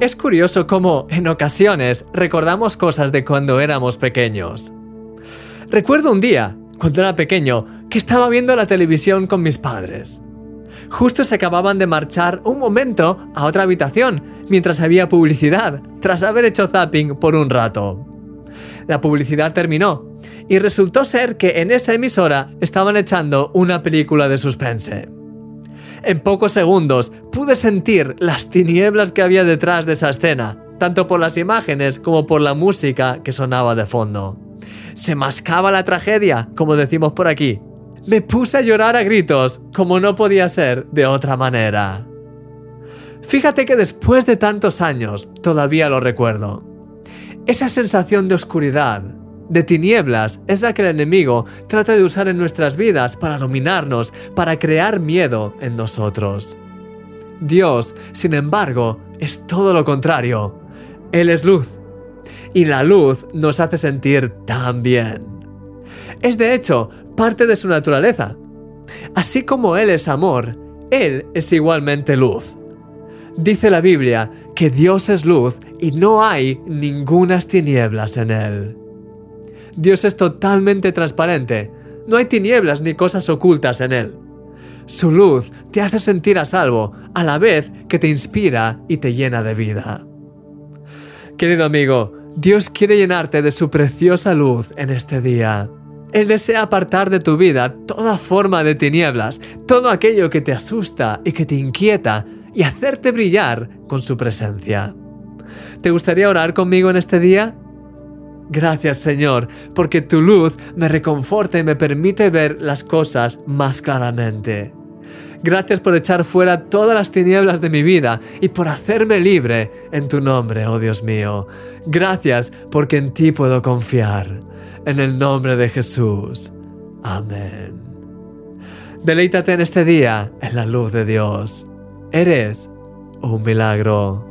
Es curioso cómo, en ocasiones, recordamos cosas de cuando éramos pequeños. Recuerdo un día, cuando era pequeño, que estaba viendo la televisión con mis padres. Justo se acababan de marchar un momento a otra habitación mientras había publicidad, tras haber hecho zapping por un rato. La publicidad terminó y resultó ser que en esa emisora estaban echando una película de suspense. En pocos segundos pude sentir las tinieblas que había detrás de esa escena, tanto por las imágenes como por la música que sonaba de fondo. Se mascaba la tragedia, como decimos por aquí. Me puse a llorar a gritos, como no podía ser de otra manera. Fíjate que después de tantos años todavía lo recuerdo. Esa sensación de oscuridad, de tinieblas, es la que el enemigo trata de usar en nuestras vidas para dominarnos, para crear miedo en nosotros. Dios, sin embargo, es todo lo contrario. Él es luz. Y la luz nos hace sentir tan bien. Es de hecho parte de su naturaleza. Así como Él es amor, Él es igualmente luz. Dice la Biblia que Dios es luz y no hay ningunas tinieblas en Él. Dios es totalmente transparente, no hay tinieblas ni cosas ocultas en Él. Su luz te hace sentir a salvo, a la vez que te inspira y te llena de vida. Querido amigo, Dios quiere llenarte de su preciosa luz en este día. Él desea apartar de tu vida toda forma de tinieblas, todo aquello que te asusta y que te inquieta, y hacerte brillar con su presencia. ¿Te gustaría orar conmigo en este día? Gracias Señor, porque tu luz me reconforta y me permite ver las cosas más claramente. Gracias por echar fuera todas las tinieblas de mi vida y por hacerme libre en tu nombre, oh Dios mío. Gracias porque en ti puedo confiar. En el nombre de Jesús. Amén. Deleítate en este día en la luz de Dios. Eres un milagro.